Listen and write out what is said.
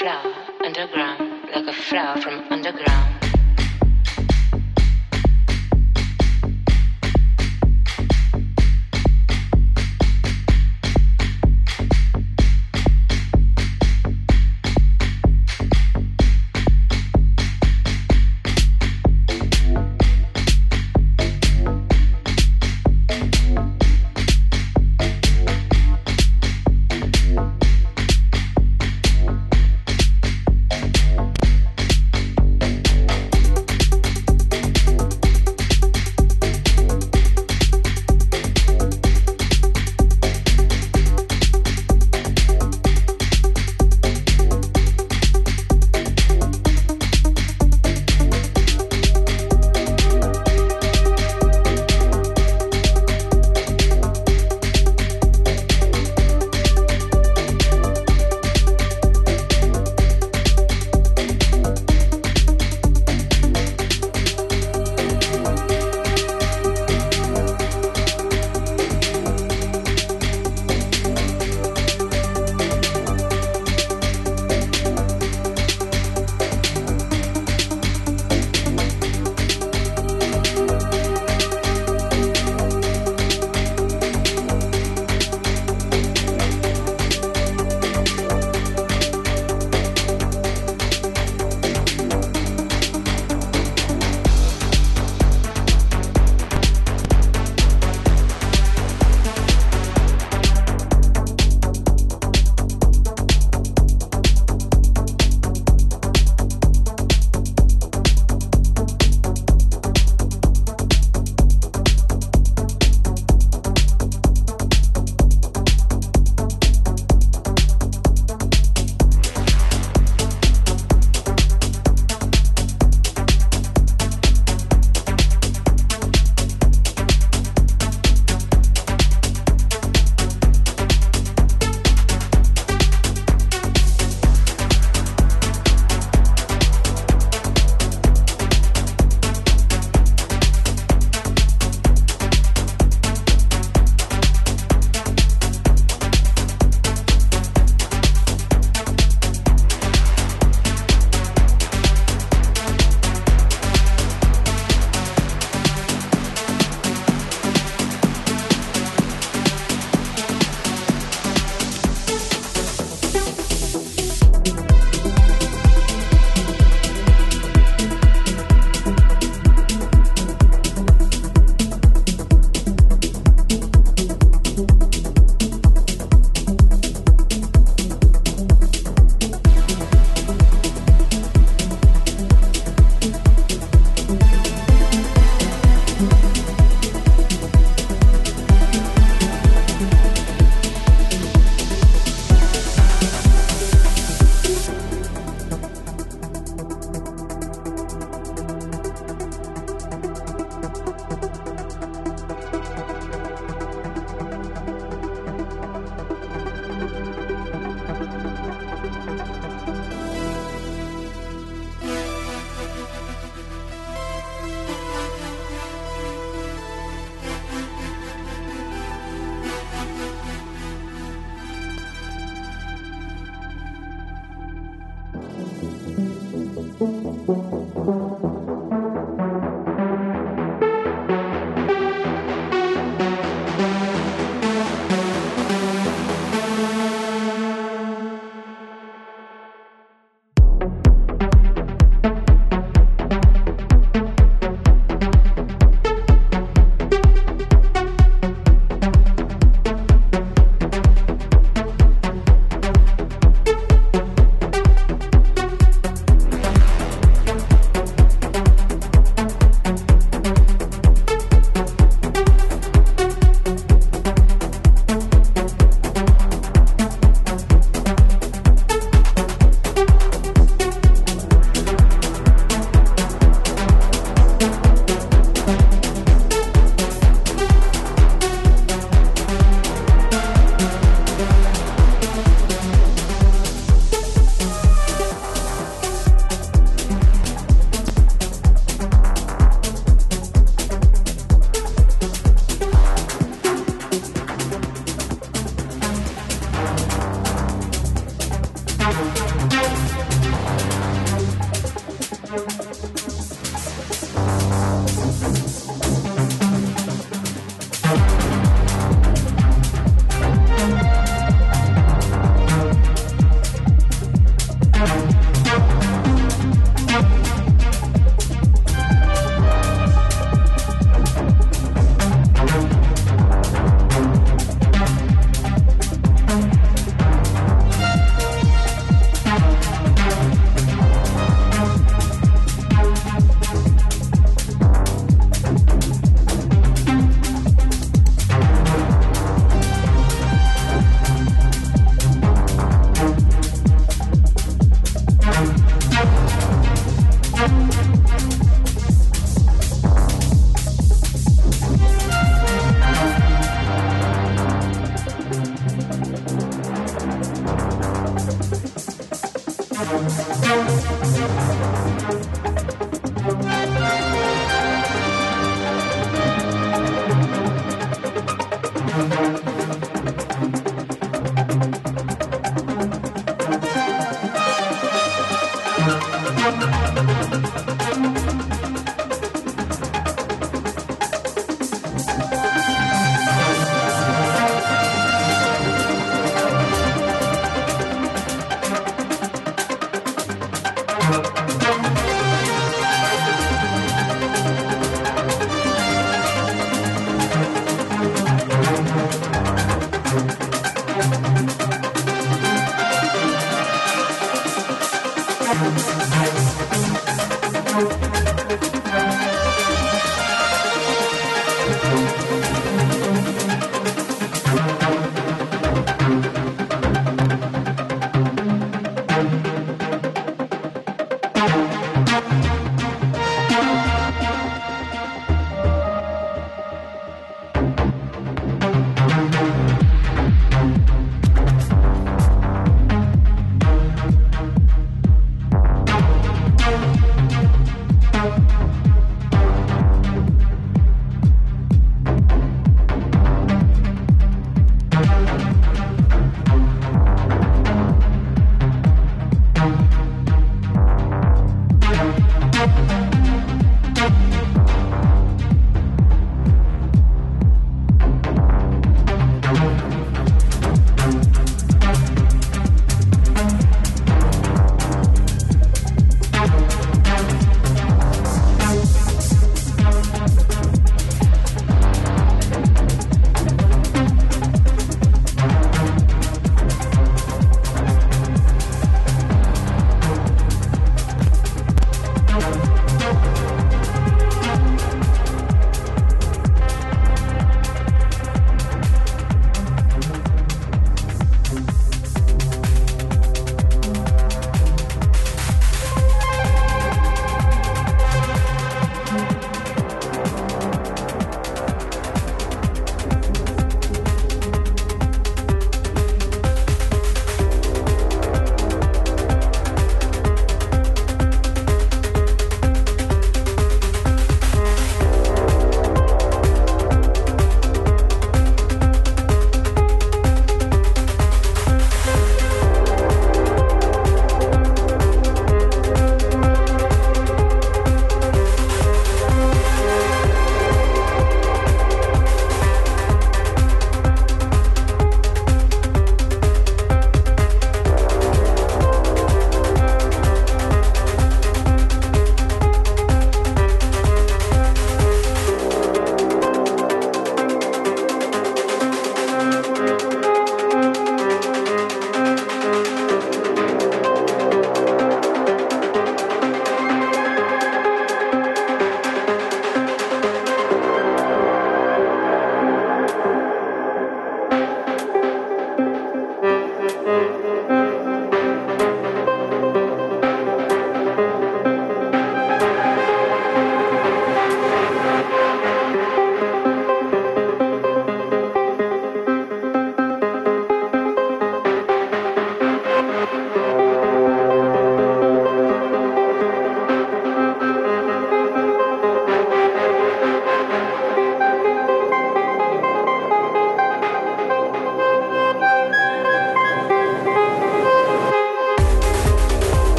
flower underground, like a flower from underground.